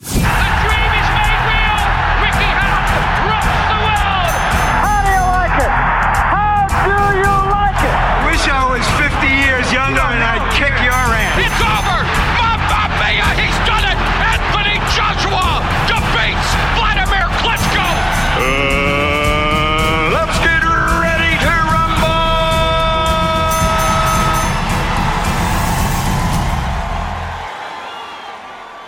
The dream is made real. Ricky Hatton rocks the world. How do you like it? How do you like it? Wish I was 50 years younger and I'd kick your ass. It's over.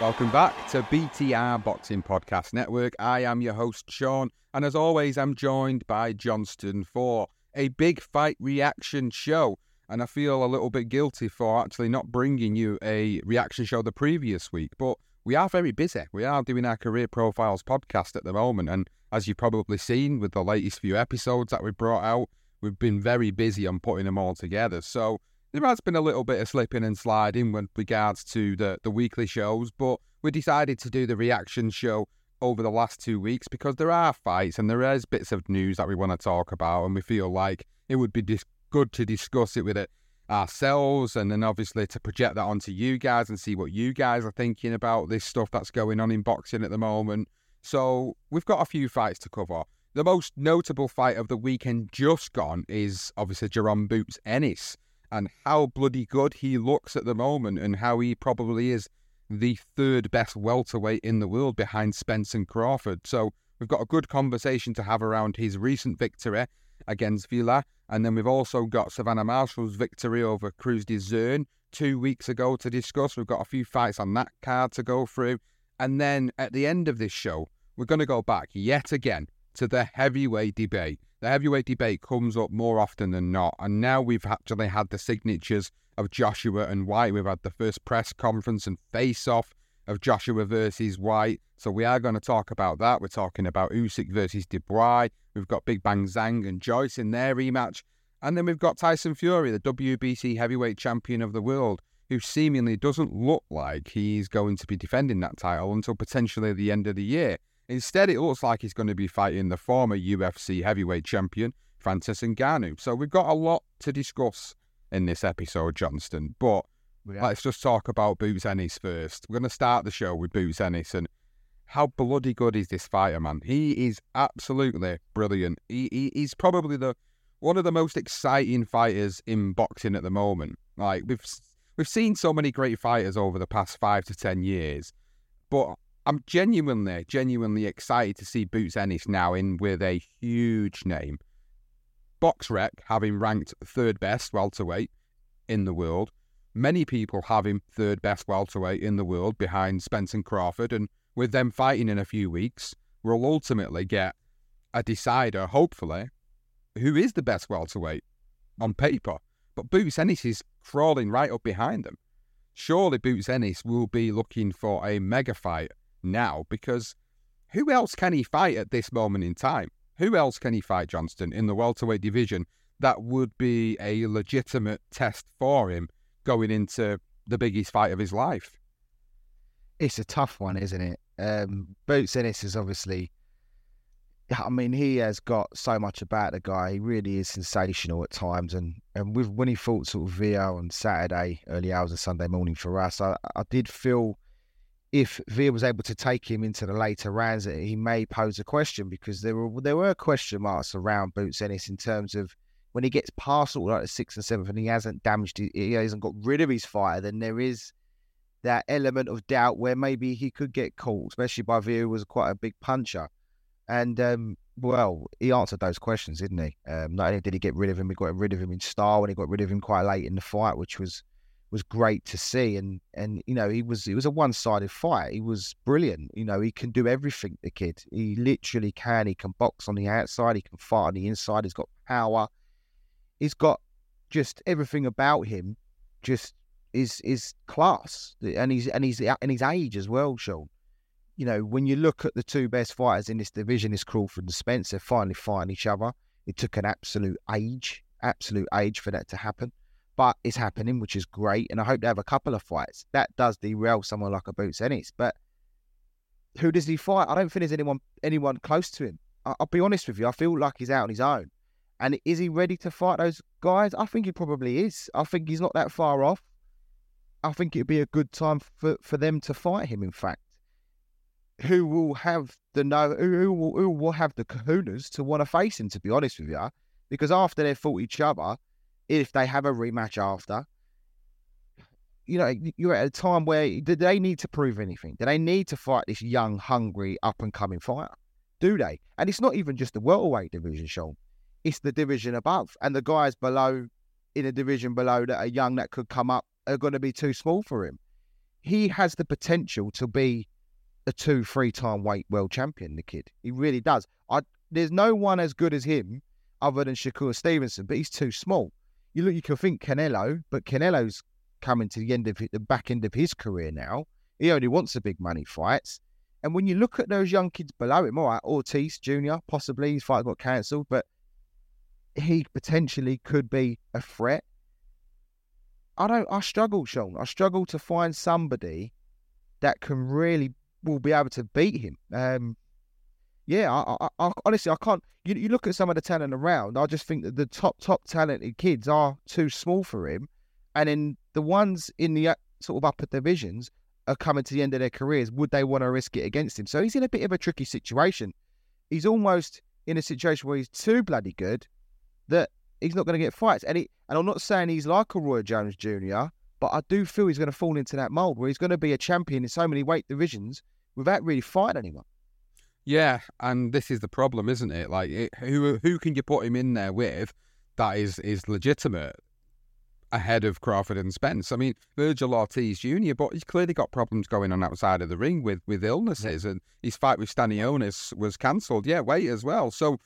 Welcome back to BTR Boxing Podcast Network. I am your host, Sean, and as always, I'm joined by Johnston for a big fight reaction show. And I feel a little bit guilty for actually not bringing you a reaction show the previous week, but we are very busy. We are doing our Career Profiles podcast at the moment, and as you've probably seen with the latest few episodes that we brought out, we've been very busy on putting them all together. So there has been a little bit of slipping and sliding with regards to the, the weekly shows, but we decided to do the reaction show over the last two weeks because there are fights and there is bits of news that we want to talk about, and we feel like it would be dis- good to discuss it with it ourselves and then obviously to project that onto you guys and see what you guys are thinking about this stuff that's going on in boxing at the moment. So we've got a few fights to cover. The most notable fight of the weekend just gone is obviously Jerome Boots Ennis and how bloody good he looks at the moment and how he probably is the third best welterweight in the world behind Spence and Crawford. So we've got a good conversation to have around his recent victory against Villa. And then we've also got Savannah Marshall's victory over Crews-Dezurn two weeks ago to discuss. We've got a few fights on that card to go through. And then at the end of this show, we're going to go back yet again to the heavyweight debate. The heavyweight debate comes up more often than not. And now we've actually had the signatures of Joshua and Whyte. We've had the first press conference and face off of Joshua versus Whyte. So we are going to talk about that. We're talking about Usyk versus Dubois. We've got Big Bang Zhang and Joyce in their rematch. And then we've got Tyson Fury, the WBC heavyweight champion of the world, who seemingly doesn't look like he's going to be defending that title until potentially the end of the year. Instead, it looks like he's going to be fighting the former UFC heavyweight champion, Francis Ngannou. So we've got a lot to discuss in this episode, Johnston. But let's just talk about Boots Ennis first. We're going to start the show with Boots Ennis and how bloody good is this fighter, man? He is absolutely brilliant. He, he he's probably the one of the most exciting fighters in boxing at the moment. Like we've we've seen so many great fighters over the past five to ten years, but I'm genuinely, genuinely excited to see Boots Ennis now in with a huge name. BoxRec having ranked third best welterweight in the world. Many people have him third best welterweight in the world behind Spence and Crawford, and with them fighting in a few weeks, we'll ultimately get a decider, hopefully, who is the best welterweight on paper. But Boots Ennis is crawling right up behind them. Surely Boots Ennis will be looking for a mega fight now because who else can he fight at this moment in time? Who else can he fight, Johnston, in the welterweight division that would be a legitimate test for him going into the biggest fight of his life? It's a tough one, isn't it? Um, Boots Ennis is obviously. I mean, he has got so much about the guy. He really is sensational at times, and and with when he fought sort of Villa on Saturday, early hours of Sunday morning for us, I, I did feel if Villa was able to take him into the later rounds, he may pose a question because there were there were question marks around Boots Ennis in terms of when he gets past all like the sixth and seventh and he hasn't damaged, he hasn't got rid of his fire. then there is that element of doubt where maybe he could get caught, especially by Villa, who was quite a big puncher. And um, well, he answered those questions, didn't he? Um, not only did he get rid of him, he got rid of him in style, and he got rid of him quite late in the fight, which was was great to see. And and you know, he was it was a one sided fight. He was brilliant. You know, he can do everything. The kid, he literally can. He can box on the outside. He can fight on the inside. He's got power. He's got just everything about him. Just is is class, and he's and he's and his age as well, Sean. You know, when you look at the two best fighters in this division, is Crawford and Spencer finally fighting each other. It took an absolute age, absolute age for that to happen but it's happening, which is great. And I hope they have a couple of fights. That does derail someone like a Boots Ennis. But who does he fight? I don't think there's anyone anyone close to him. I, will be honest with you. I feel like he's out on his own. And is he ready to fight those guys? I think he probably is. I think he's not that far off. I think it'd be a good time for, for them to fight him. In fact, who will have the no? Who will, who will have the kahunas to want to face him? To be honest with you, because after they fought each other, if they have a rematch after. You know, you're at a time where do they need to prove anything? Do they need to fight this young, hungry, up and coming fighter? Do they? And it's not even just the welterweight division, Sean. It's the division above, and the guys below, in a division below that are young that could come up are going to be too small for him. He has the potential to be a two, three time weight world champion. The kid, he really does. I, there's no one as good as him other than Shakur Stevenson, but he's too small you look, you can think Canelo, but Canelo's coming to the end of the back end of his career now. He only wants the big money fights. And when you look at those young kids below him, all right, Ortiz Jr., possibly his fight got cancelled, but he potentially could be a threat. I don't. I struggle, Sean. I struggle to find somebody that can really will be able to beat him. Um, yeah, I, I, I, honestly, I can't. You, you look at some of the talent around. I just think that the top, top talented kids are too small for him, and then the ones in the uh, sort of upper divisions are coming to the end of their careers. Would they want to risk it against him? So he's in a bit of a tricky situation. He's almost in a situation where he's too bloody good that he's not going to get fights. And he, and I'm not saying he's like a Roy Jones Jr., but I do feel he's going to fall into that mold where he's going to be a champion in so many weight divisions without really fighting anyone. Yeah, and this is the problem, isn't it? Like, it, who who can you put him in there with that is is legitimate ahead of Crawford and Spence? I mean, Virgil Ortiz Jr., but he's clearly got problems going on outside of the ring with with illnesses, and his fight with Stanionis was cancelled. Yeah, weight as well. So.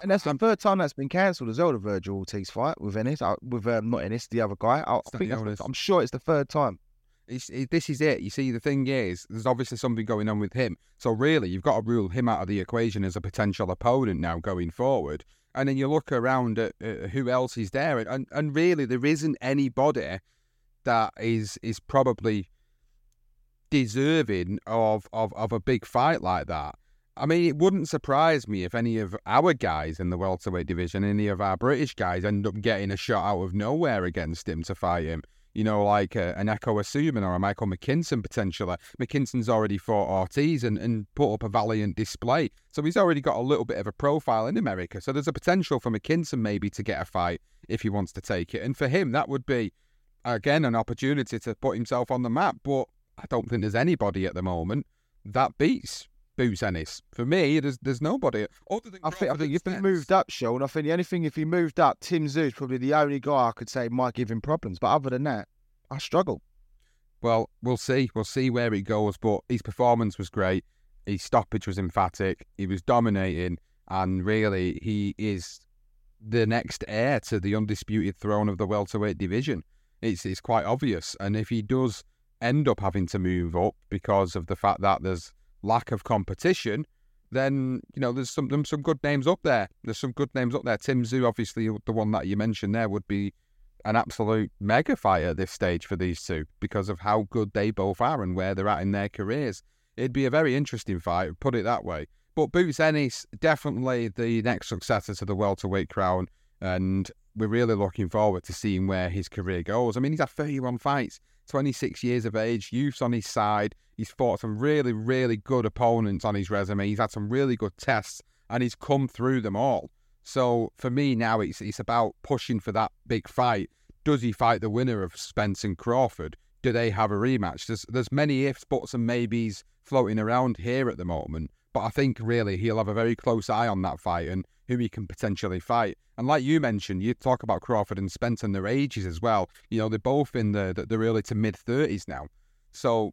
And that's the third time that's been cancelled as well. The Virgil Ortiz fight with Ennis, uh, with um, not Ennis, the other guy. I, I think I'm sure it's the third time. It, this is it. You see, the thing is, there's obviously something going on with him. So really, you've got to rule him out of the equation as a potential opponent now going forward. And then you look around at uh, who else is there, and and really, there isn't anybody that is is probably deserving of, of, of a big fight like that. I mean, it wouldn't surprise me if any of our guys in the welterweight division, any of our British guys, end up getting a shot out of nowhere against him to fight him you know, like a, an Ekow Essuman or a Michael McKinson potentially. McKinson's already fought Ortiz and, and put up a valiant display. So he's already got a little bit of a profile in America. So there's a potential for McKinson maybe to get a fight if he wants to take it. And for him, that would be, again, an opportunity to put himself on the map. But I don't think there's anybody at the moment that beats Boots Ennis. For me, there's there's nobody other than. I think I think if he moved up, Sean, I think the only thing if he moved up, Tim Tszyu's probably the only guy I could say might give him problems. But other than that, I struggle. Well, we'll see. We'll see where he goes. But his performance was great. His stoppage was emphatic. He was dominating, and really, he is the next heir to the undisputed throne of the welterweight division. It's it's quite obvious. And if he does end up having to move up because of the fact that there's lack of competition, then you know there's some some good names up there. There's some good names up there. Tim Tszyu, obviously, the one that you mentioned there would be an absolute mega fight at this stage for these two because of how good they both are and where they're at in their careers. It'd be a very interesting fight, put it that way. But Boots Ennis, definitely the next successor to the welterweight crown, and we're really looking forward to seeing where his career goes. I mean, he's had 31 fights, 26 years of age, youth's on his side. He's fought some really, really good opponents on his resume. He's had some really good tests, and he's come through them all. So for me now, it's it's about pushing for that big fight. Does he fight the winner of Spence and Crawford? Do they have a rematch? There's there's many ifs, buts, and maybes floating around here at the moment. But I think really he'll have a very close eye on that fight and who he can potentially fight. And like you mentioned, you talk about Crawford and Spence and their ages as well. You know, they're both in the the early to mid thirties now. So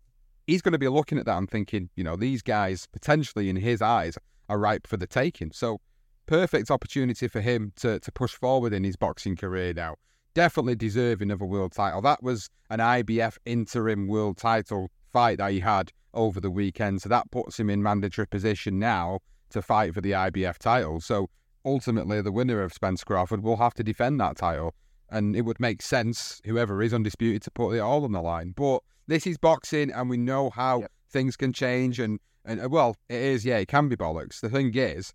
he's going to be looking at that and thinking, you know, these guys potentially in his eyes are ripe for the taking. So perfect opportunity for him to to push forward in his boxing career now. Definitely deserving of a world title. That was an IBF interim world title fight that he had over the weekend. So that puts him in mandatory position now to fight for the IBF title. So ultimately, the winner of Spence Crawford will have to defend that title. And it would make sense, whoever is undisputed, to put it all on the line. But this is boxing, and we know how yep. things can change. And, and uh, well, it is, yeah, it can be bollocks. The thing is,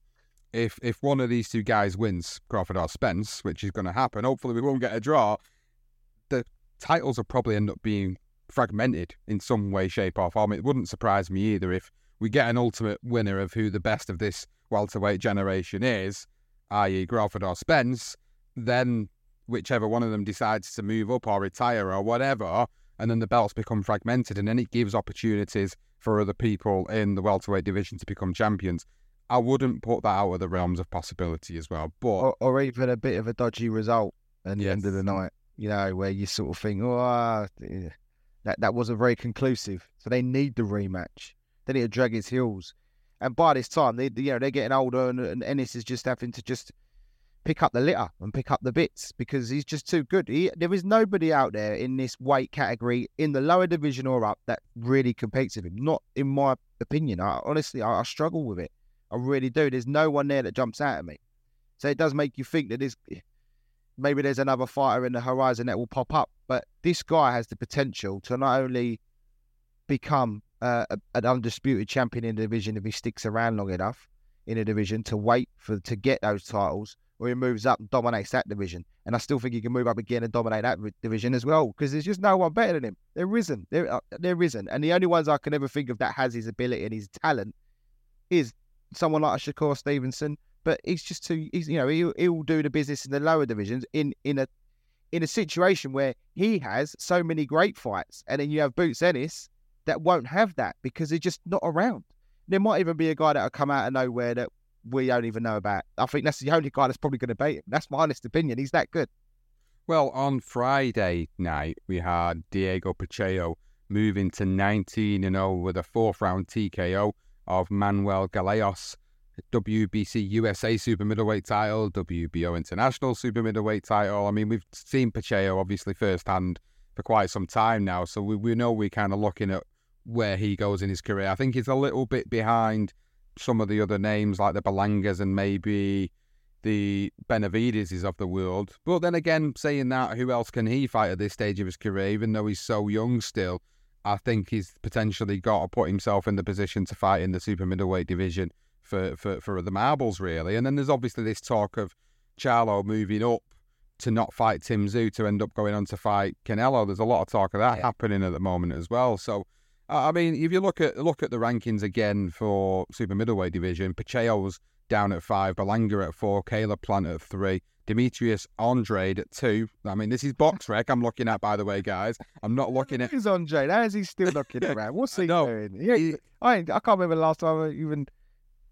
if if one of these two guys wins, Crawford or Spence, which is going to happen, hopefully we won't get a draw. The titles will probably end up being fragmented in some way, shape, or form. It wouldn't surprise me either if we get an ultimate winner of who the best of this welterweight generation is, i.e., Crawford or Spence. Then whichever one of them decides to move up or retire or whatever, and then the belts become fragmented, and then it gives opportunities for other people in the welterweight division to become champions. I wouldn't put that out of the realms of possibility as well. But or, or even a bit of a dodgy result at the yes. end of the night, you know, where you sort of think, oh, ah, that that wasn't very conclusive. So they need the rematch. They need to drag his heels. And by this time, they you know they're getting older, and, and Ennis is just having to just pick up the litter and pick up the bits because he's just too good. He, there is nobody out there in this weight category in the lower division or up that really competes with him. Not in my opinion. I, honestly, I, I struggle with it. I really do. There's no one there that jumps out at me. So it does make you think that there's maybe there's another fighter in the horizon that will pop up. But this guy has the potential to not only become uh, an undisputed champion in the division if he sticks around long enough in a division to wait for to get those titles, or he moves up and dominates that division. And I still think he can move up again and dominate that division as well because there's just no one better than him. There isn't. There, uh, there isn't. And the only ones I can ever think of that has his ability and his talent is someone like Shakur Stevenson, but he's just too. He's you know he'll, he'll do the business in the lower divisions in in a in a situation where he has so many great fights, and then you have Boots Ennis that won't have that because they're just not around. There might even be a guy that'll come out of nowhere that we don't even know about. I think that's the only guy that's probably going to beat him. That's my honest opinion. He's that good. Well, on Friday night, we had Diego Pacheco moving to 19 and 0 with a fourth round TKO of Manuel Gallegos, WBC USA super middleweight title, WBO international super middleweight title. I mean, we've seen Pacheco obviously firsthand for quite some time now, so we, we know we're kind of looking at where he goes in his career. I think he's a little bit behind some of the other names like the Berlangas and maybe the Benavidez of the world. But then again, saying that, who else can he fight at this stage of his career, even though he's so young still? I think he's potentially got to put himself in the position to fight in the super middleweight division for, for, for the marbles, really. And then there's obviously this talk of Charlo moving up to not fight Tim Tszyu to end up going on to fight Canelo. There's a lot of talk of that yeah. happening at the moment as well. So, I mean, if you look at look at the rankings again for super middleweight division, Pacheco's down at five, Berlanga at four, Caleb Plant at three, Demetrius Andrade at two. I mean, this is BoxRec I'm looking at, by the way, guys. I'm not looking at. Who's Andrade? How is he still looking around? What's he doing? He, I, I can't remember the last time I even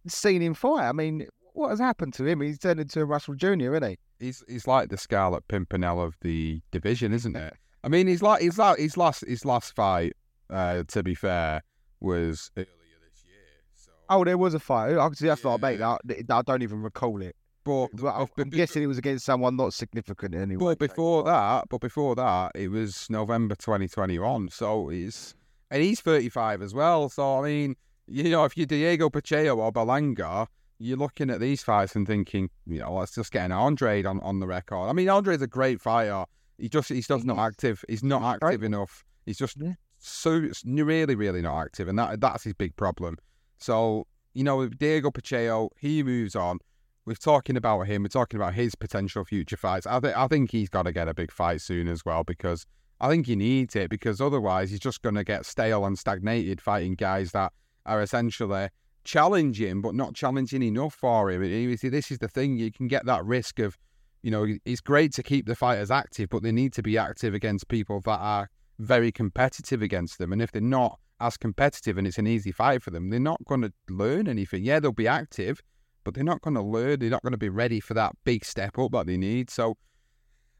seen him fight. I mean, what has happened to him? He's turned into a Russell Jr., isn't he? He's he's like the Scarlet Pimpernel of the division, isn't it? I mean, he's like he's like his last his last fight. Uh, to be fair, was earlier this year. So. Oh, there was a fight. Actually, that's yeah. not mate. I, I don't even recall it. But, well, I'm guessing it was against someone not significant anyway. But before that, but before that, it was November 2021. So he's and he's 35 as well. So I mean, you know, if you're Diego Pacheco or Berlanga, you're looking at these fights and thinking, you know, let's just get an Andrade on, on the record. I mean, Andrade's a great fighter, He just he's just not active. He's not active enough. He's just Yeah. So it's really, really not active, and that that's his big problem. So you know, with Diego Pacheco, he moves on. We're talking about him. We're talking about his potential future fights. I think I think he's got to get a big fight soon as well because I think he needs it because otherwise he's just going to get stale and stagnated fighting guys that are essentially challenging but not challenging enough for him. You see, this is the thing. You can get that risk of, you know, it's great to keep the fighters active, but they need to be active against people that are very competitive against them. And if they're not as competitive and it's an easy fight for them, they're not going to learn anything. Yeah, they'll be active, but they're not going to learn. They're not going to be ready for that big step up that they need. So,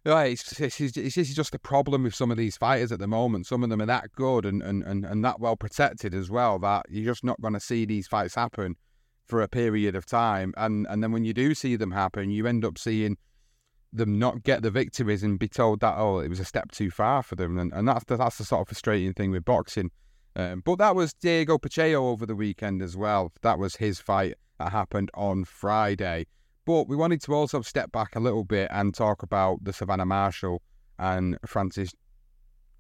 yeah, it's, it's, it's, it's just a problem with some of these fighters at the moment. Some of them are that good and, and, and, and that well protected as well that you're just not going to see these fights happen for a period of time. And and then when you do see them happen, you end up seeing them not get the victories and be told that oh it was a step too far for them. And and that's the, that's the sort of frustrating thing with boxing. Um, but that was Diego Pacheco over the weekend as well. That was his fight that happened on Friday. But we wanted to also step back a little bit and talk about the Savannah Marshall and Francis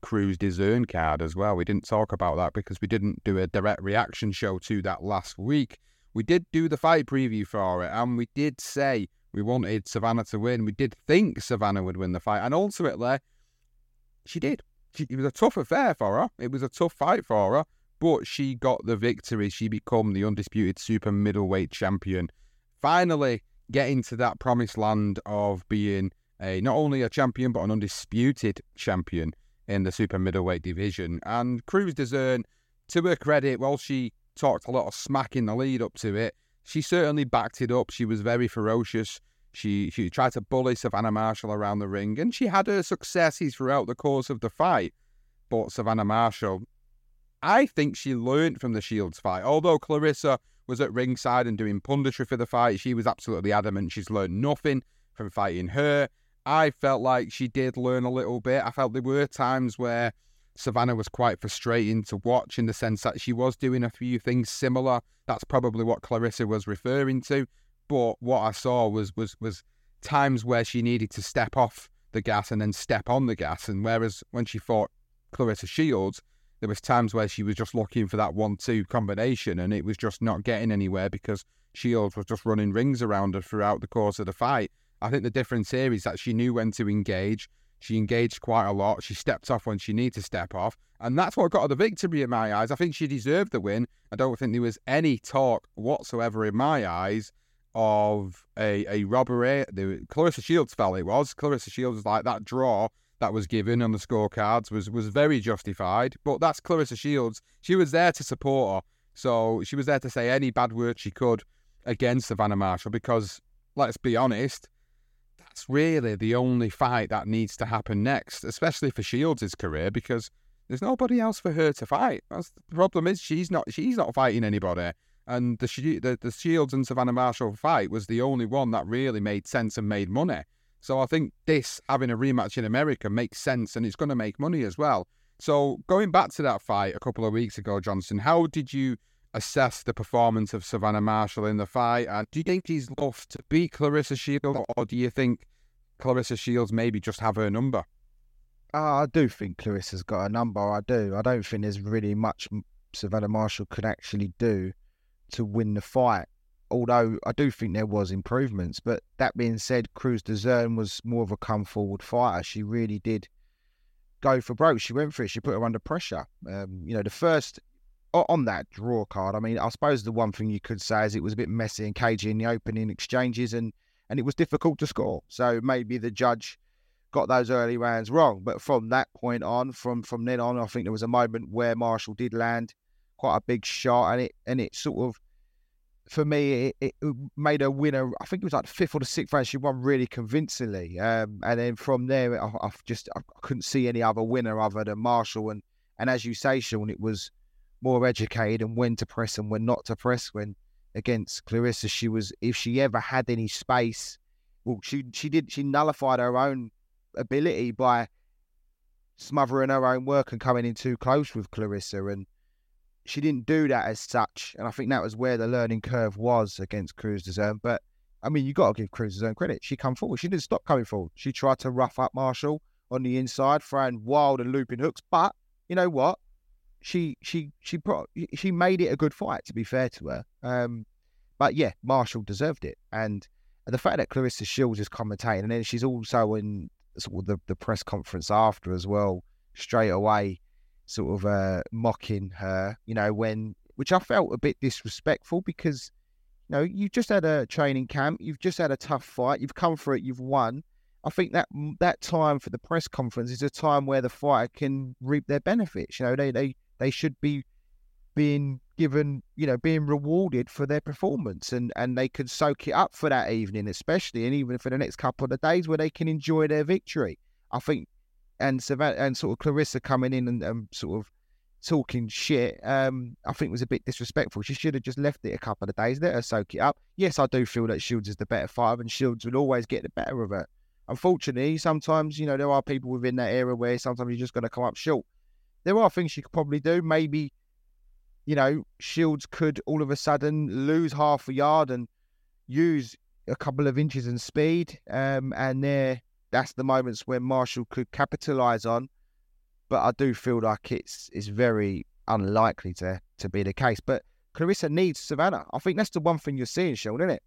Crews-Dezurn card as well. We didn't talk about that because we didn't do a direct reaction show to that last week. We did do the fight preview for it, and we did say we wanted Savannah to win. We did think Savannah would win the fight, and ultimately, she did. She, it was a tough affair for her. It was a tough fight for her, but she got the victory. She became the undisputed super middleweight champion. Finally, getting to that promised land of being a not only a champion but an undisputed champion in the super middleweight division. And Crews-Dezurn, to her credit, while she talked a lot of smack in the lead up to it, she certainly backed it up. She was very ferocious. She she tried to bully Savannah Marshall around the ring, and she had her successes throughout the course of the fight. But Savannah Marshall, I think she learned from the Shields fight. Although Claressa was at ringside and doing punditry for the fight, she was absolutely adamant she's learned nothing from fighting her. I felt like she did learn a little bit. I felt there were times where Savannah was quite frustrating to watch in the sense that she was doing a few things similar. That's probably what Claressa was referring to. But what I saw was was was times where she needed to step off the gas and then step on the gas. And whereas when she fought Claressa Shields, there was times where she was just looking for that one-two combination, and it was just not getting anywhere because Shields was just running rings around her throughout the course of the fight. I think the difference here is that she knew when to engage. She engaged quite a lot. She stepped off when she needed to step off. And that's what got her the victory in my eyes. I think she deserved the win. I don't think there was any talk whatsoever in my eyes of a, a robbery. The Claressa Shields fell, it was. Claressa Shields was like that draw that was given on the scorecards was, was very justified. But that's Claressa Shields. She was there to support her. So she was there to say any bad word she could against Savannah Marshall because, let's be honest, that's really the only fight that needs to happen next, especially for Shields' career, because there's nobody else for her to fight. That's the problem is she's not she's not fighting anybody. And the, the the Shields and Savannah Marshall fight was the only one that really made sense and made money. So I think this having a rematch in America makes sense and it's going to make money as well. So going back to that fight a couple of weeks ago, Johnston, how did you assess the performance of Savannah Marshall in the fight? And do you think she's enough to beat Claressa Shields, or do you think Claressa Shields maybe just have her number? Uh, I do think Claressa's got a number. I do. I don't think there's really much Savannah Marshall could actually do to win the fight. Although I do think there was improvements, but that being said, Crews-Dezurn was more of a come forward fighter. She really did go for broke. She went for it. She put her under pressure. Um, you know, the first on that draw card. I mean, I suppose the one thing you could say is it was a bit messy and cagey in the opening exchanges, and and it was difficult to score. So maybe the judge got those early rounds wrong. But from that point on, from from then on, I think there was a moment where Marshall did land quite a big shot, and it and it sort of for me it, it made her winner. I think it was like the fifth or the sixth round. She won really convincingly, um, and then from there, I, I just I couldn't see any other winner other than Marshall. And and as you say, Sean, it was more educated and when to press and when not to press. When against Claressa, she was if she ever had any space, well, she she did she nullified her own ability by smothering her own work and coming in too close with Claressa, and she didn't do that as such. And I think that was where the learning curve was against Crews-Dezurn. But I mean, you got to give Crews-Dezurn credit. She come forward. She didn't stop coming forward. She tried to rough up Marshall on the inside, throwing wild and looping hooks. But you know what? She she she pro- she made it a good fight. To be fair to her, um, but yeah, Marshall deserved it, and, the fact that Claressa Shields is commentating, and then she's also in sort of the, the press conference after as well, straight away, sort of uh, mocking her. You know when which I felt a bit disrespectful because you know you just had a training camp, you've just had a tough fight, you've come for it, you've won. I think that that time for the press conference is a time where the fighter can reap their benefits. You know, they they they should be being given, you know, being rewarded for their performance, and and they could soak it up for that evening, especially, and even for the next couple of days where they can enjoy their victory. I think, and Savannah and sort of Claressa coming in and, sort of talking shit, um, I think was a bit disrespectful. She should have just left it a couple of days, let her soak it up. Yes, I do feel that Shields is the better fighter, and Shields will always get the better of her. Unfortunately, sometimes, you know, there are people within that era where sometimes you're just to come up short. There are things she could probably do. Maybe, you know, Shields could all of a sudden lose half a yard and use a couple of inches in speed. Um, and there, that's the moments where Marshall could capitalize on. But I do feel like it's it's very unlikely to to be the case. But Claressa needs Savannah. I think that's the one thing you're seeing, Sean, isn't it?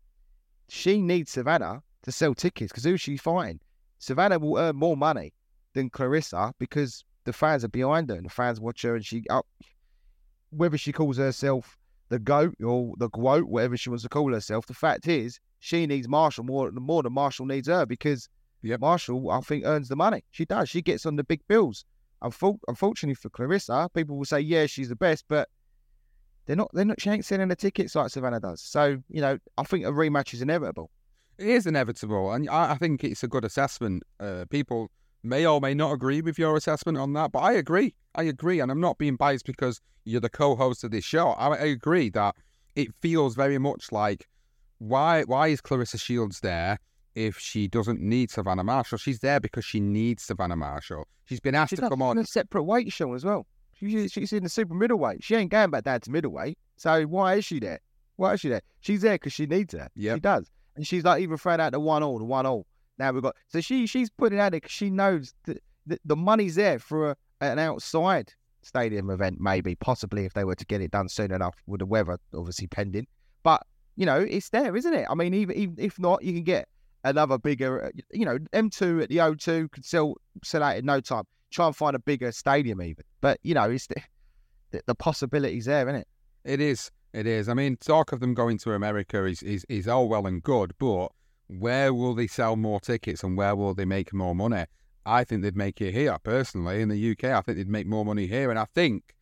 She needs Savannah to sell tickets because who's she fighting? Savannah will earn more money than Claressa because the fans are behind her and the fans watch her and she up. Whether she calls herself the goat or the quote, whatever she wants to call herself, the fact is she needs Marshall more more than Marshall needs her because yep. Marshall, I think, earns the money. She does. She gets on the big bills. Unfortunately for Claressa, people will say, yeah, she's the best, but they're not. They're not. She ain't selling the tickets like Savannah does. So you know, I think a rematch is inevitable. It is inevitable, and I, I think it's a good assessment. Uh, people may or may not agree with your assessment on that, but I agree. I agree, and I'm not being biased because you're the co-host of this show. I, I agree that it feels very much like why why is Claressa Shields there if she doesn't need Savannah Marshall? She's there because she needs Savannah Marshall. She's been asked she's to come on a separate weight show as well. She, she's in the super middleweight. She ain't going back down to middleweight. So why is she there? Why is she there? She's there because she needs her. Yep. She does and she's like even throwing out the one all, the one all. Now we've got so she she's putting out it because she knows that the, money's there for a, an outside stadium event, maybe possibly if they were to get it done soon enough with the weather obviously pending. But you know it's there, isn't it? I mean, even, even if not, you can get another bigger. Uh, you know, M2 at the O2 could sell sell out in no time. Try and find a bigger stadium even. But you know, it's the, the, the possibilities there, isn't it? It is. It is. I mean, talk of them going to America is, is, is all well and good, but where will they sell more tickets and where will they make more money? I think they'd make it here, personally, in the UK. I think they'd make more money here. And I think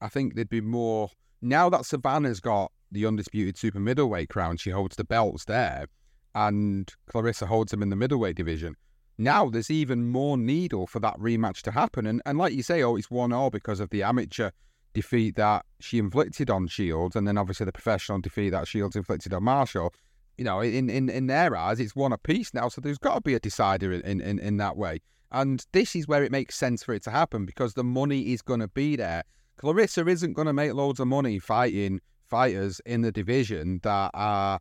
I think they'd be more now that Savannah's got the undisputed super middleweight crown, she holds the belts there, and Claressa holds them in the middleweight division. Now there's even more needle for that rematch to happen. And and like you say, oh, it's one all because of the amateur defeat that she inflicted on Shields, and then obviously the professional defeat that Shields inflicted on Marshall. You know, in, in, in their eyes, it's one apiece now, so there's got to be a decider in, in, in that way. And this is where it makes sense for it to happen because the money is going to be there. Claressa isn't going to make loads of money fighting fighters in the division that are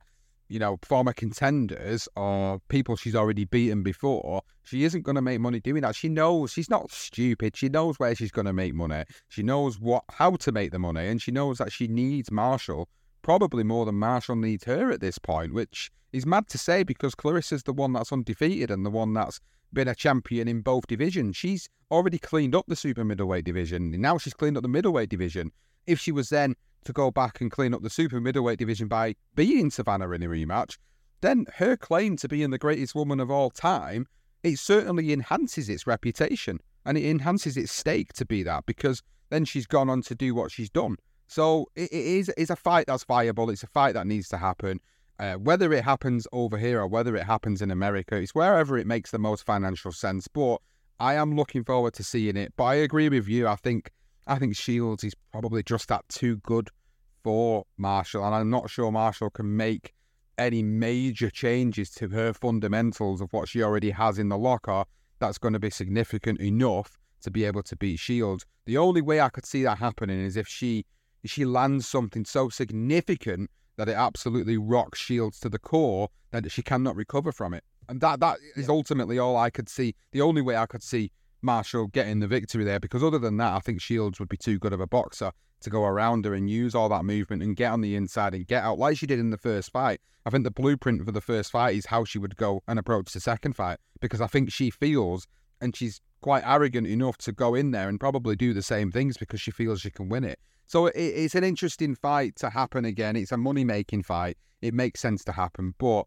you know, former contenders or people she's already beaten before, she isn't going to make money doing that. She knows she's not stupid. She knows where she's going to make money. She knows what how to make the money, and she knows that she needs Marshall probably more than Marshall needs her at this point, which is mad to say because Claressa's the one that's undefeated and the one that's been a champion in both divisions. She's already cleaned up the super middleweight division. Now she's cleaned up the middleweight division. If she was then to go back and clean up the super middleweight division by beating Savannah in a rematch, then her claim to being the greatest woman of all time, it certainly enhances its reputation and it enhances its stake to be that because then she's gone on to do what she's done. So it, it is it's a fight that's viable. It's a fight that needs to happen. Uh, whether it happens over here or whether it happens in America, it's wherever it makes the most financial sense. But I am looking forward to seeing it. But I agree with you. I think I think Shields is probably just that too good for Marshall, and I'm not sure Marshall can make any major changes to her fundamentals of what she already has in the locker that's going to be significant enough to be able to beat Shields. The only way I could see that happening is if she she lands something so significant that it absolutely rocks Shields to the core that she cannot recover from it. And that that is ultimately all I could see. The only way I could see Marshall getting the victory there because other than that, I think Shields would be too good of a boxer to go around her and use all that movement and get on the inside and get out like she did in the first fight. I think the blueprint for the first fight is how she would go and approach the second fight because I think she feels and she's quite arrogant enough to go in there and probably do the same things because she feels she can win it. So it, it's an interesting fight to happen again. It's a money making fight. It makes sense to happen, but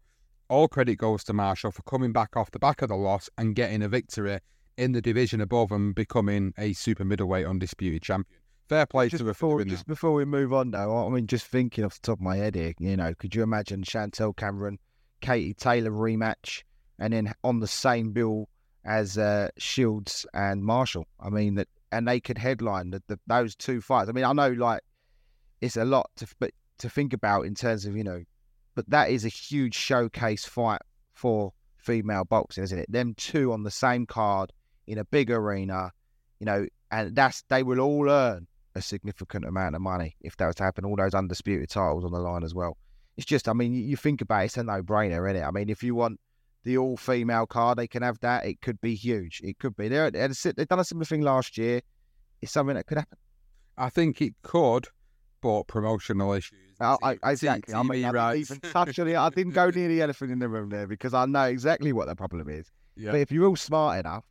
all credit goes to Marshall for coming back off the back of the loss and getting a victory in the division above and becoming a super middleweight undisputed champion. Fair play just to before, just that. before we move on though, I mean, just thinking off the top of my head here, you know, could you imagine Chantel Cameron, Katie Taylor rematch, and then on the same bill as uh, Shields and Marshall? I mean that, and they could headline the, the, those two fights. I mean, I know like it's a lot to but to think about in terms of you know, but that is a huge showcase fight for female boxing, isn't it? Them two on the same card in a big arena, you know, and that's they will all earn a significant amount of money if that was to happen. All those undisputed titles on the line as well. It's just, I mean, you, think about it, it's a no-brainer, isn't it? I mean, if you want the all-female car. they can have that. It could be huge. It could be. They're, they're, they've done a similar thing last year. It's something that could happen. I think it could, but promotional issues. I, I, exactly. I mean, TV I didn't even touch on it. I didn't go near the elephant in the room there because I know exactly what the problem is. yeah. But if you're all smart enough,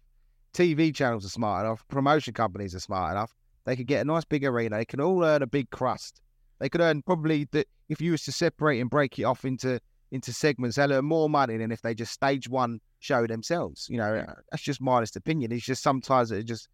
TV channels are smart enough, promotion companies are smart enough, they could get a nice big arena. They can all earn a big crust. They could earn probably that if you was to separate and break it off into into segments, they'll earn more money than if they just stage one show themselves. You know, uh, that's just my honest opinion. It's just sometimes it just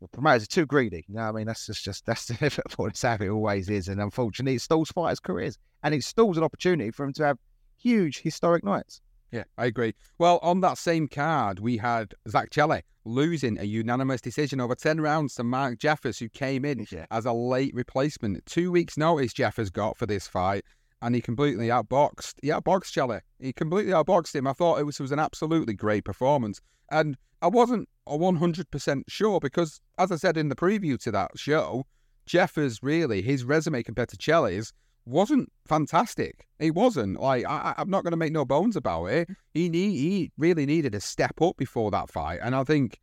the promoters are too greedy. You know, what I mean, that's just, just that's the Liverpool. It's how it always is, and unfortunately, it stalls fighters' careers, and it stalls an opportunity for them to have huge historic nights. Yeah, I agree. Well, on that same card, we had Zach Chelly losing a unanimous decision over 10 rounds to Mark Jeffers, who came in Yeah. as a late replacement. Two weeks' notice Jeffers got for this fight, and he completely outboxed. He outboxed Chelly. He completely outboxed him. I thought it was, it was an absolutely great performance. And I wasn't 100% sure because, as I said in the preview to that show, Jeffers really, his resume compared to Chelly's wasn't fantastic. He wasn't. Like, I, I'm not going to make no bones about it. He need, he really needed a step up before that fight. And I think,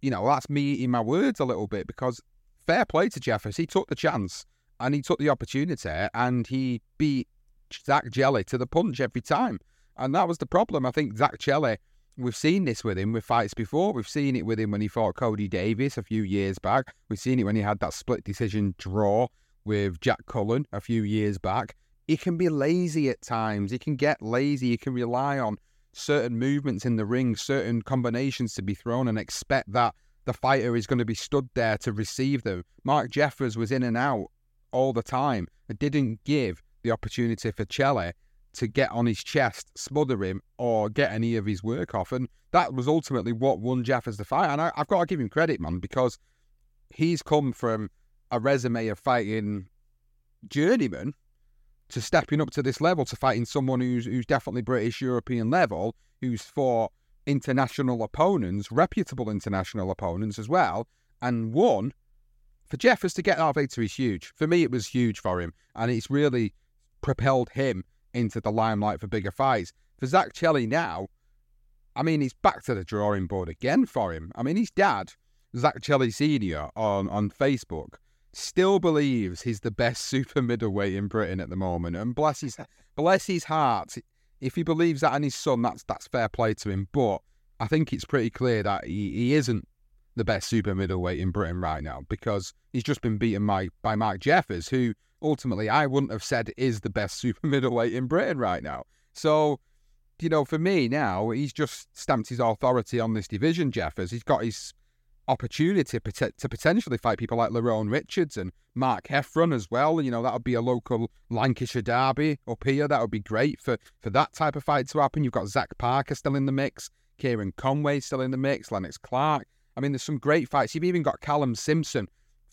you know, that's me eating my words a little bit because fair play to Jeffers. He took the chance and he took the opportunity and he beat Zach Chelly to the punch every time. And that was the problem. I think Zach Chelly, we've seen this with him with fights before. We've seen it with him when he fought Cody Davis a few years back. We've seen it when he had that split decision draw with Jack Cullen a few years back. He can be lazy at times. He can get lazy. He can rely on certain movements in the ring, certain combinations to be thrown, and expect that the fighter is going to be stood there to receive them. Mark Jeffers was in and out all the time. It didn't give the opportunity for Chelly to get on his chest, smother him, or get any of his work off. And that was ultimately what won Jeffers the fight. And I, I've got to give him credit, man, because he's come from a resume of fighting journeyman to stepping up to this level to fighting someone who's who's definitely British European level, who's fought international opponents, reputable international opponents as well, and won. For Jeffers to get that victory is huge. For me, it was huge for him, and it's really propelled him into the limelight for bigger fights. For Zach Chelly now, I mean, he's back to the drawing board again for him. I mean, his dad, Zach Chelly Senior, on on Facebook, still believes he's the best super middleweight in Britain at the moment. And bless his bless his heart, if he believes that in his son, that's that's fair play to him. But I think it's pretty clear that he, he isn't the best super middleweight in Britain right now because he's just been beaten by by Mark Jeffers, who ultimately I wouldn't have said is the best super middleweight in Britain right now. So, you know, for me now, he's just stamped his authority on this division, Jeffers. He's got his opportunity to potentially fight people like Lerone Richards and Mark Heffron as well. You know, that would be a local Lancashire derby up here. That would be great for, for that type of fight to happen. You've got Zach Parker still in the mix, Kieran Conway still in the mix, Lennox Clarke. I mean, there's some great fights. You've even got Callum Simpson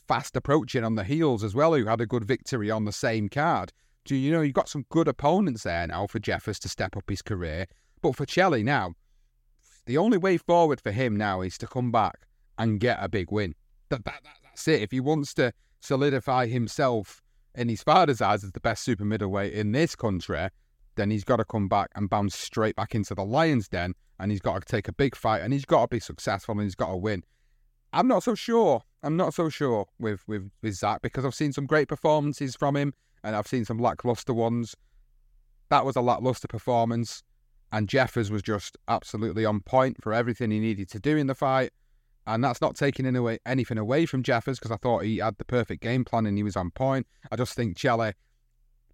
fast approaching on the heels as well, who had a good victory on the same card. Do you know, you've got some good opponents there now for Jeffers to step up his career. But for Chelly now, the only way forward for him now is to come back and get a big win. That, that, that, that's it. If he wants to solidify himself in his father's eyes as the best super middleweight in this country, then he's got to come back and bounce straight back into the Lions Den, and he's got to take a big fight, and he's got to be successful, and he's got to win. I'm not so sure. I'm not so sure with with with Zach because I've seen some great performances from him, and I've seen some lackluster ones. That was a lackluster performance, and Jeffers was just absolutely on point for everything he needed to do in the fight. And that's not taking any away, anything away from Jeffers because I thought he had the perfect game plan and he was on point. I just think Chelly,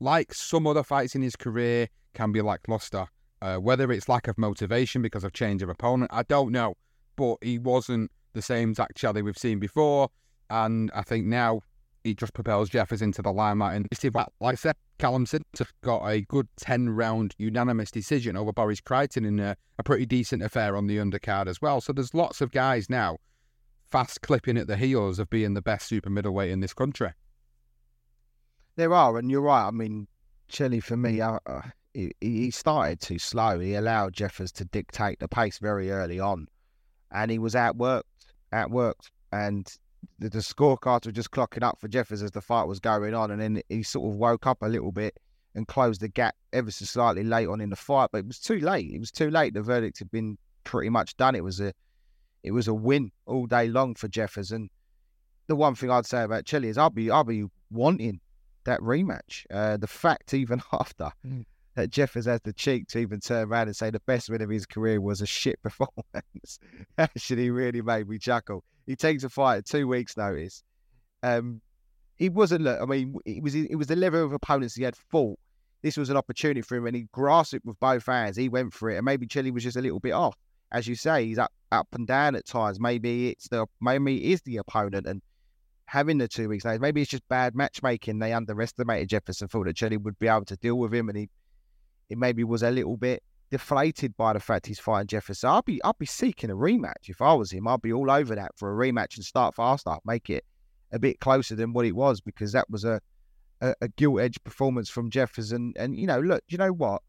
like some other fights in his career, can be lackluster. Uh, whether it's lack of motivation because of change of opponent, I don't know. But he wasn't the same Zach Chelly we've seen before. And I think now he just propels Jeffers into the limelight. And like I said, Callum Simpson got a good 10 round unanimous decision over Boris Crighton in a, a, pretty decent affair on the undercard as well. So there's lots of guys now fast clipping at the heels of being the best super middleweight in this country. There are, and you're right. I mean, Chelly for me, uh, uh, he, he started too slow. He allowed Jeffers to dictate the pace very early on, and he was outworked, outworked, and the, the scorecards were just clocking up for Jeffers as the fight was going on, and then he sort of woke up a little bit and closed the gap ever so slightly late on in the fight. But it was too late. It was too late. The verdict had been pretty much done. It was a it was a win all day long for Jeffers. And the one thing I'd say about Chelly is I'll be I'll be wanting that rematch. Uh, the fact even after mm. that Jeffers has had the cheek to even turn around and say the best win of his career was a shit performance actually really made me chuckle. He takes a fight at two weeks' notice. Um, he wasn't. Look, I mean, it was it was the level of opponents he had fought. This was an opportunity for him, and he grasped it with both hands. He went for it, and maybe Chelly was just a little bit off, as you say. He's up up and down at times. Maybe it's the maybe it is the opponent, and having the two weeks notice. Maybe it's just bad matchmaking. They underestimated Jefferson. Thought that Chelly would be able to deal with him, and he it maybe was a little bit deflated by the fact he's fighting Jefferson. I'll be I'd be seeking a rematch if I was him. I'd be all over that for a rematch and start faster, make it a bit closer than what it was because that was a a, a gilt edged performance from Jefferson. And you know, look, you know what?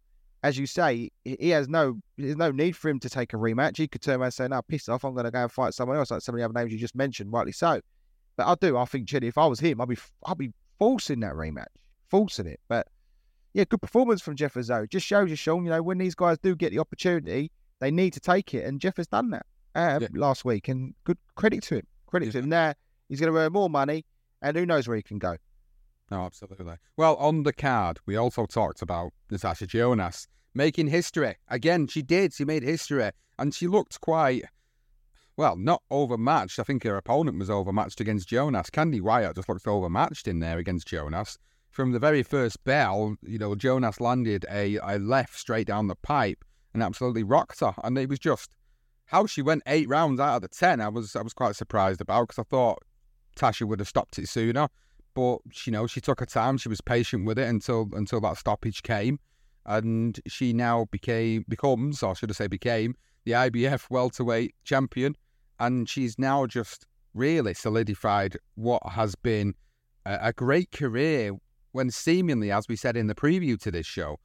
As you say, he has no there's no need for him to take a rematch. He could turn around and say, "No, piss off! I'm going to go and fight someone else." Like some of the other names you just mentioned, rightly so. But I do. I think Chelly, if I was him, I'd be I'd be forcing that rematch, forcing it. But yeah, good performance from Jeff though. Just shows you, Sean, you know, when these guys do get the opportunity, they need to take it. And Jeff has done that uh, yeah. last week. And good credit to him. Credit yeah. to him. There, he's going to earn more money, and who knows where he can go. No, absolutely. Well, on the card, we also talked about Natasha Jonas making history. Again, she did. She made history. And she looked quite, well, not overmatched. I think her opponent was overmatched against Jonas. Kandi Wyatt just looked overmatched in there against Jonas from the very first bell, you know, Jonas landed a, a left straight down the pipe and absolutely rocked her. And it was just how she went eight rounds out of the ten. I was I was quite surprised about because I thought Tasha would have stopped it sooner, but you know she took her time. She was patient with it until until that stoppage came, and she now became becomes, or should I say, became the IBF welterweight champion, and she's now just really solidified what has been a, a great career when seemingly, as we said in the preview to this show,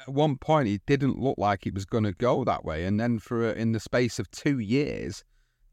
at one point it didn't look like it was going to go that way. And then for in the space of two years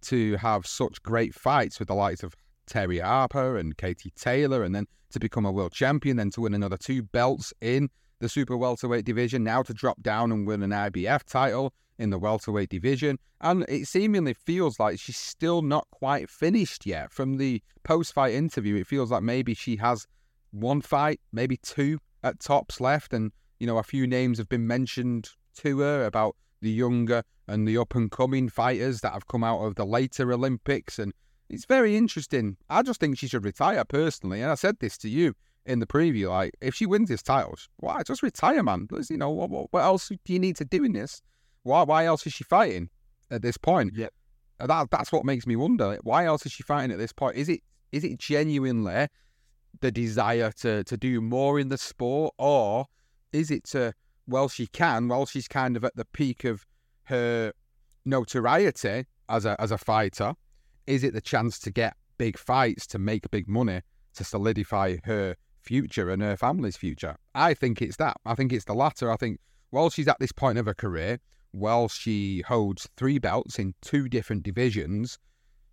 to have such great fights with the likes of Terri Harper and Katie Taylor, and then to become a world champion, then to win another two belts in the super welterweight division, now to drop down and win an IBF title in the welterweight division. And it seemingly feels like she's still not quite finished yet. From the post fight interview, it feels like maybe she has one fight, maybe two at tops left, and you know a few names have been mentioned to her about the younger and the up and coming fighters that have come out of the later Olympics, and it's very interesting. I just think she should retire personally, and I said this to you in the preview. Like, if she wins this title, why just retire, man? You know, what, what, what else do you need to do in this? Why why else is she fighting at this point? Yep. That that's what makes me wonder. Why else is she fighting at this point? Is it is it genuinely the desire to to do more in the sport, or is it to well she can while she's kind of at the peak of her notoriety as a as a fighter? Is it the chance to get big fights to make big money to solidify her future and her family's future? I think it's that. I think it's the latter. I think while she's at this point of her career, while she holds three belts in two different divisions,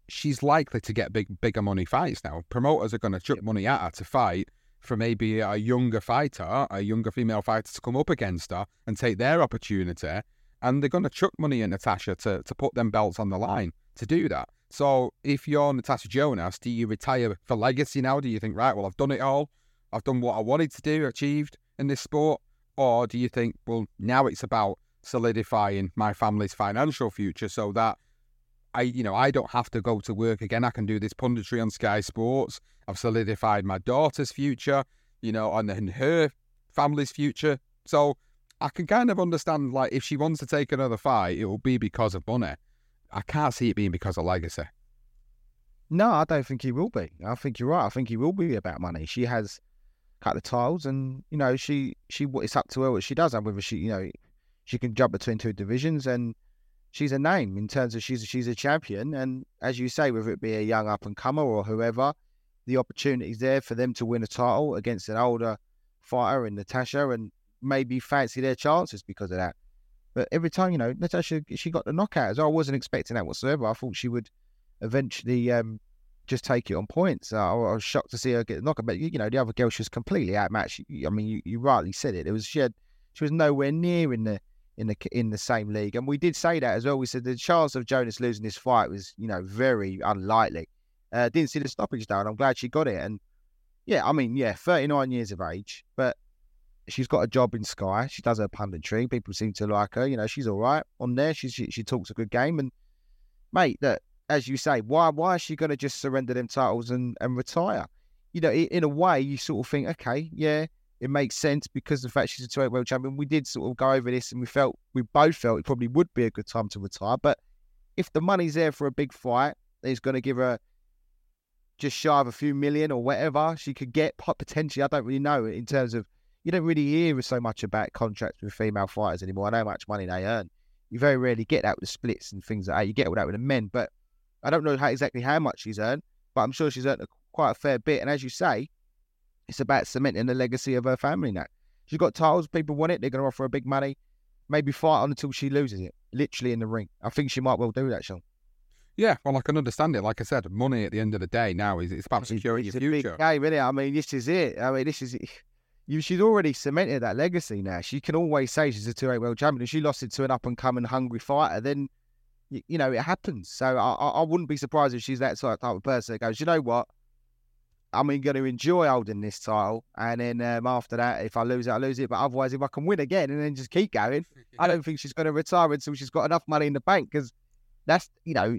she's likely to get big, bigger money fights now. Promoters are going to chuck money at her to fight for maybe a younger fighter, a younger female fighter to come up against her and take their opportunity. And they're going to chuck money at Natasha to, to put them belts on the line to do that. So if you're Natasha Jonas, do you retire for legacy now? Do you think, right, well, I've done it all. I've done what I wanted to do, achieved in this sport. Or do you think, well, now it's about solidifying my family's financial future so that I, you know, I don't have to go to work again. I can do this punditry on Sky Sports. I've solidified my daughter's future, you know, and then her family's future. So I can kind of understand, like, if she wants to take another fight, it will be because of money. I can't see it being because of legacy. No, I don't think he will be. I think you're right. I think he will be about money. She has cut the tiles, and you know, she she it's up to her what she does, and whether she, you know, she can jump between two divisions and she's a name in terms of she's she's a champion. And as you say, whether it be a young up and comer or whoever, the opportunity's there for them to win a title against an older fighter in Natasha and maybe fancy their chances because of that. But every time, you know, Natasha she got the knockout. as I wasn't expecting that whatsoever. I thought she would eventually um, just take it on points. Uh, I was shocked to see her get the knockout. But you know, the other girl she was completely outmatched. I mean, you, you rightly said it. It was she had she was nowhere near in the in the in the same league. And we did say that as well. We said the chance of Jonas losing this fight was, you know, very unlikely. Uh, didn't see the stoppage though, and I'm glad she got it. And yeah, I mean, yeah, 39 years of age, but she's got a job in Sky. She does her punditry. People seem to like her. You know, she's all right on there. She she, she talks a good game. And mate, that as you say, why why is she going to just surrender them titles and and retire? You know, in a way, you sort of think, okay, yeah, it makes sense because the fact she's a two-weight world champion. We did sort of go over this, and we felt we both felt it probably would be a good time to retire. But if the money's there for a big fight, he's going to give her just shy of a few million or whatever she could get potentially. I don't really know in terms of you don't really hear so much about contracts with female fighters anymore. I know how much money they earn. You very rarely get that with the splits and things like that. You get that with the men, but I don't know how, exactly how much she's earned, but I'm sure she's earned a, quite a fair bit. And as you say, it's about cementing the legacy of her family now. She's got titles, people want it, they're going to offer her big money. Maybe fight on until she loses it, literally in the ring. I think she might well do that, Sean. Yeah, well, I can understand it. Like I said, money at the end of the day now is it's about securing it's your a future. Isn't it? I mean, this is it. I mean, this is it. you. She's already cemented that legacy now. She can always say she's a two-eight world champion. If she lost it to an up-and-coming hungry fighter, then you, you know it happens. So I, I, I wouldn't be surprised if she's that sort of type of person that goes, you know what, I'm going to enjoy holding this title, and then um, after that, if I lose it, I lose it. But otherwise, if I can win again and then just keep going, I don't think she's going to retire until she's got enough money in the bank. Because that's you know,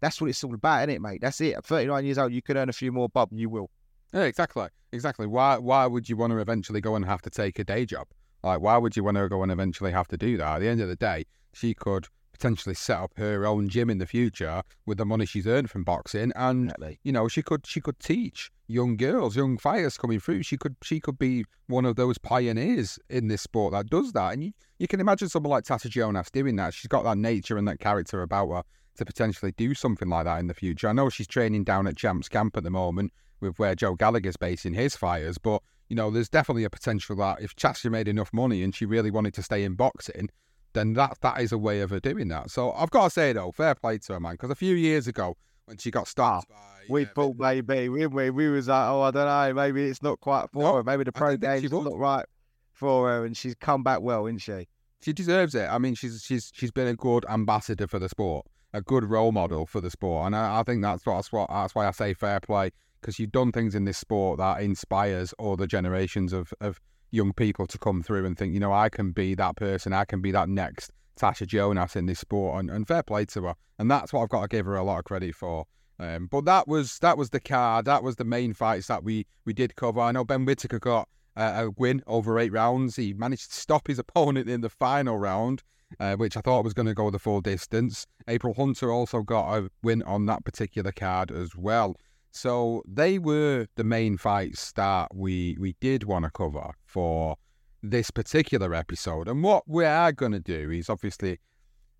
that's what it's all about, isn't it, mate? That's it. At 39 years old, you could earn a few more bob, you will. Yeah, exactly, exactly. Why why would you want to eventually go and have to take a day job? Like, why would you want to go and eventually have to do that? At the end of the day, she could potentially set up her own gym in the future with the money she's earned from boxing, and Exactly. you know she could she could teach young girls, young fighters coming through. She could she could be one of those pioneers in this sport that does that, and you, you can imagine someone like Tasha Jonas doing that. She's got that nature and that character about her to potentially do something like that in the future. I know she's training down at Champs Camp at the moment with where Joe Gallagher's basing his fighters, but you know there's definitely a potential that if Tasha made enough money and she really wanted to stay in boxing, then that that is a way of her doing that. So I've got to say though, fair play to her, man, because a few years ago when she got ah, stopped by We thought maybe, we, we, we was like, oh, I don't know, maybe it's not quite for No, her. Maybe the pro didn't think she game's not right for her, and she's come back well, isn't she? she deserves it. I mean, she's she's she's been a good ambassador for the sport, a good role model for the sport, and I, I think that's what that's what that's why I say fair play because you've done things in this sport that inspires all the generations of of young people to come through and think, you know, I can be that person, I can be that next Tasha Jonas in this sport, and, and fair play to her, and that's what I've got to give her a lot of credit for. Um, but that was that was the card, that was the main fights that we we did cover. I know Ben Whittaker got uh, a win over eight rounds. He managed to stop his opponent in the final round, uh, which I thought was going to go the full distance. April Hunter also got a win on that particular card as well. So they were the main fights that we we did want to cover for this particular episode. And what we are going to do is obviously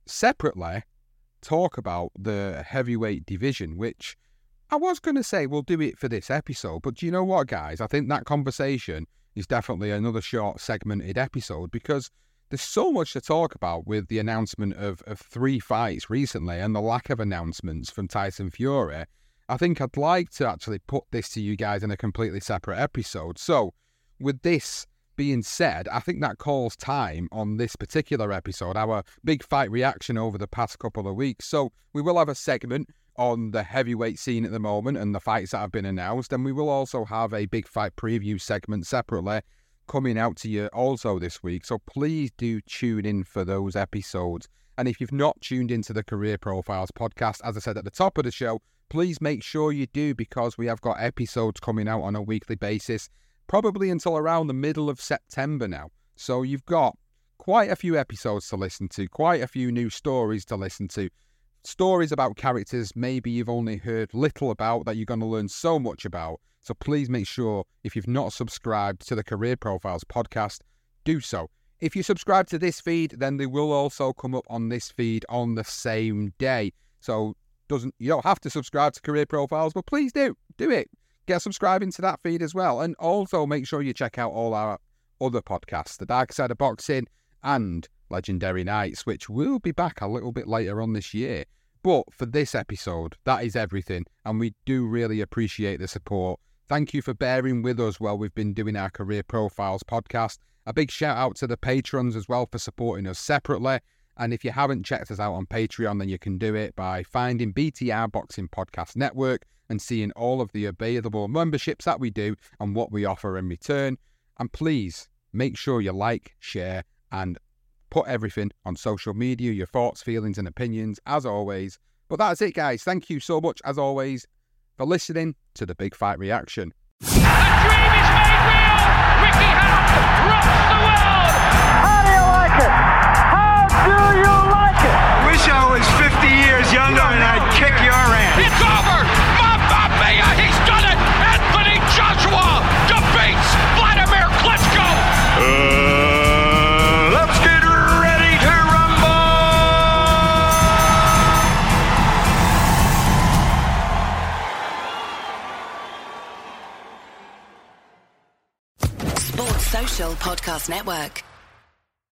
separately talk about the heavyweight division, which I was going to say we'll do it for this episode. But do you know what, guys? I think that conversation is definitely another short segmented episode because there's so much to talk about with the announcement of, of three fights recently and the lack of announcements from Tyson Fury. I think I'd like to actually put this to you guys in a completely separate episode. So, with this being said, I think that calls time on this particular episode, our big fight reaction over the past couple of weeks. So, we will have a segment on the heavyweight scene at the moment and the fights that have been announced. And we will also have a big fight preview segment separately coming out to you also this week. So please do tune in for those episodes. And if you've not tuned into the Career Profiles podcast, as I said at the top of the show, please make sure you do because we have got episodes coming out on a weekly basis, probably until around the middle of September now. So you've got quite a few episodes to listen to, quite a few new stories to listen to stories about characters maybe you've only heard little about that you're going to learn so much about. So please make sure if you've not subscribed to the Career Profiles podcast, do so. If you subscribe to this feed, then they will also come up on this feed on the same day. So doesn't you don't have to subscribe to Career Profiles, but please do do it. Get subscribing to that feed as well, and also make sure you check out all our other podcasts, The Dark Side of Boxing and Legendary Nights, which will be back a little bit later on this year. But for this episode, that is everything, and we do really appreciate the support. Thank you for bearing with us while we've been doing our Career Profiles podcast. A big shout out to the patrons as well for supporting us separately. And if you haven't checked us out on Patreon, then you can do it by finding BTR Boxing Podcast Network and seeing all of the available memberships that we do and what we offer in return. And please make sure you like, share, and put everything on social media, your thoughts, feelings, and opinions, as always. But that's it, guys. Thank you so much, as always, for listening to the Big Fight Reaction. The dream is made real. Ricky Hatton rocks the world. How do you like it? It? Wish I was 50 years younger and I'd kick your ass. It's over. Mamma mia, he's done it. Anthony Joshua defeats Vladimir Klitschko. Uh, let's get ready to rumble! Sports Social Podcast Network.